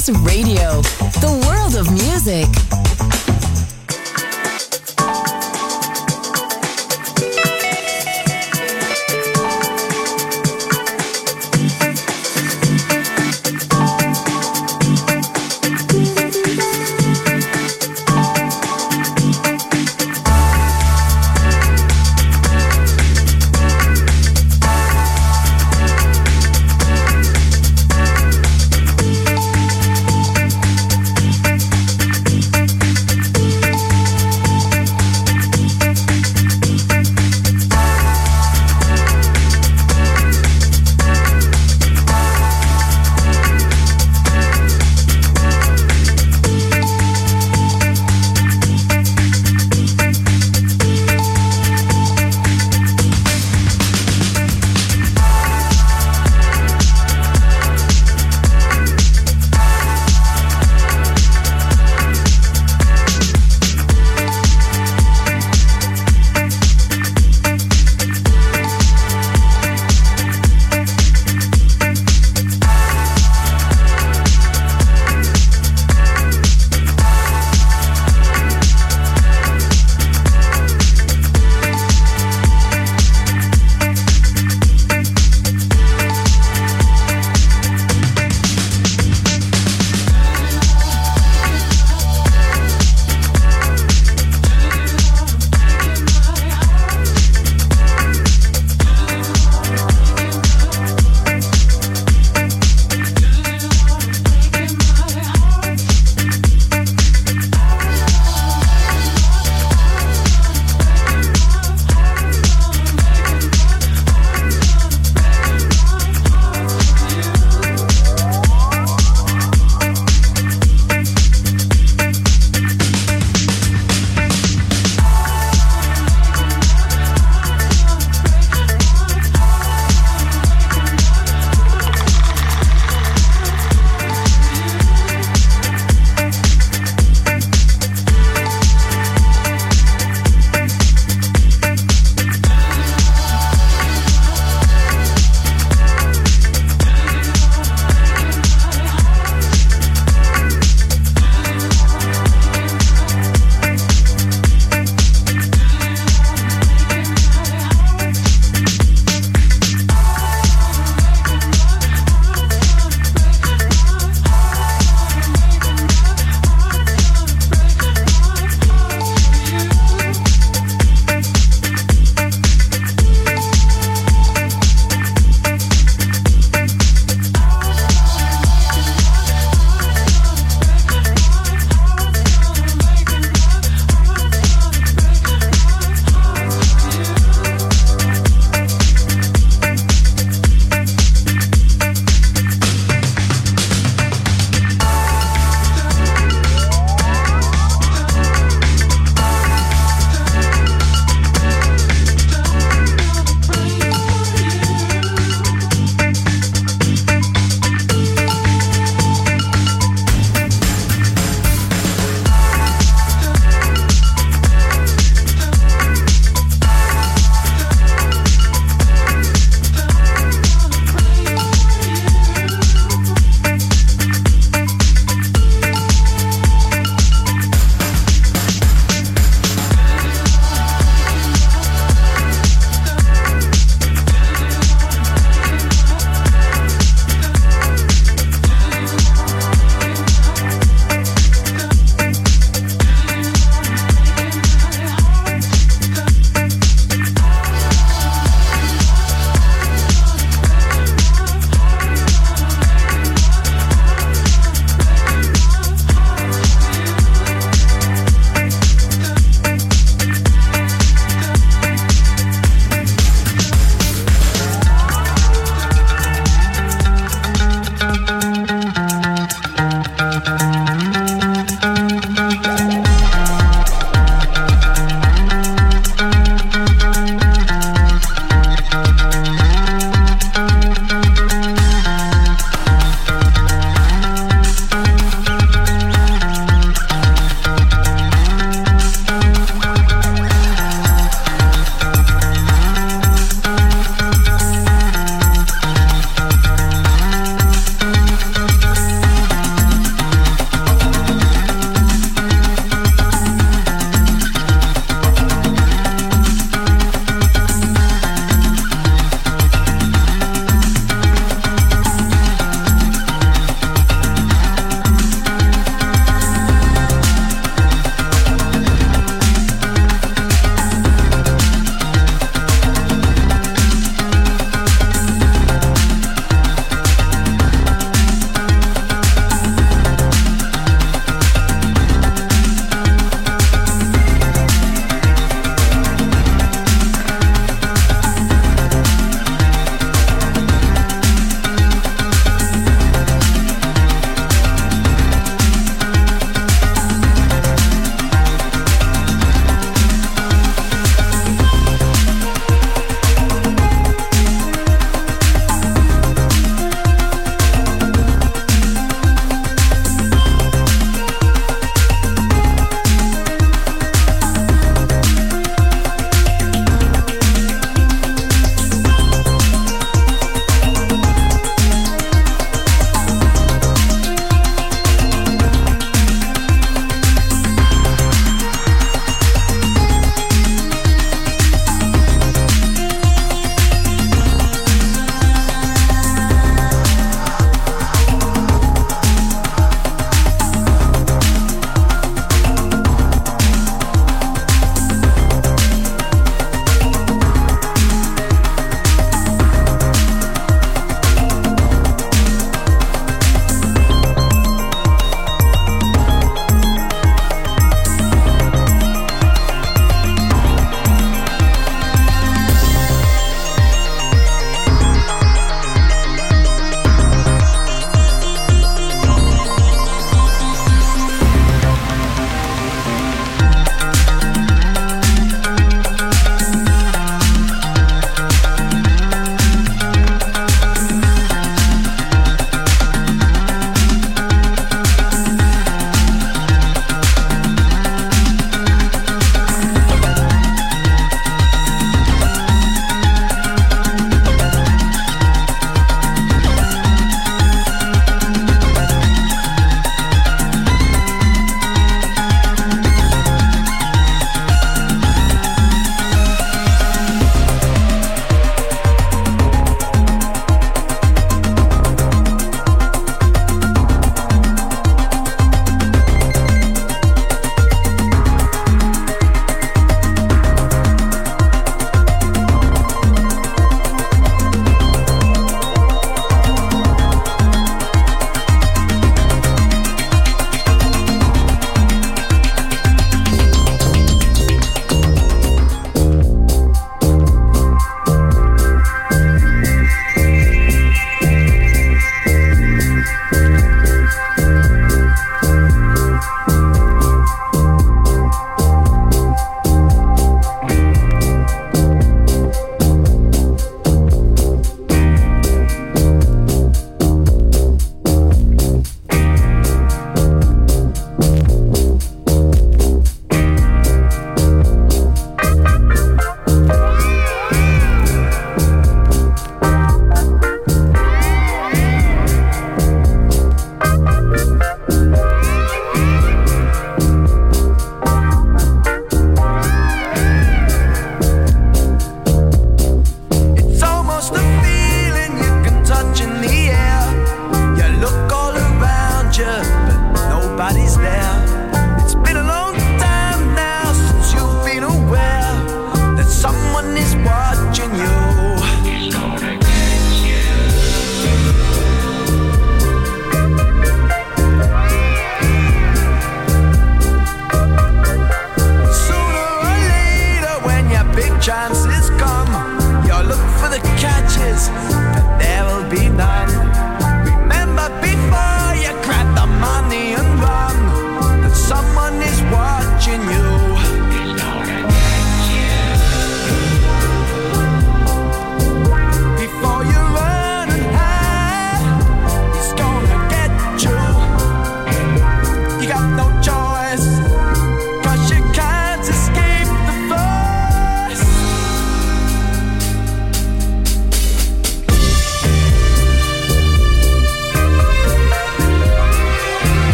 Masterclass Radio,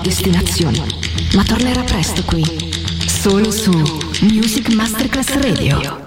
destinazioni, ma tornerà presto qui, solo su Music Masterclass Radio.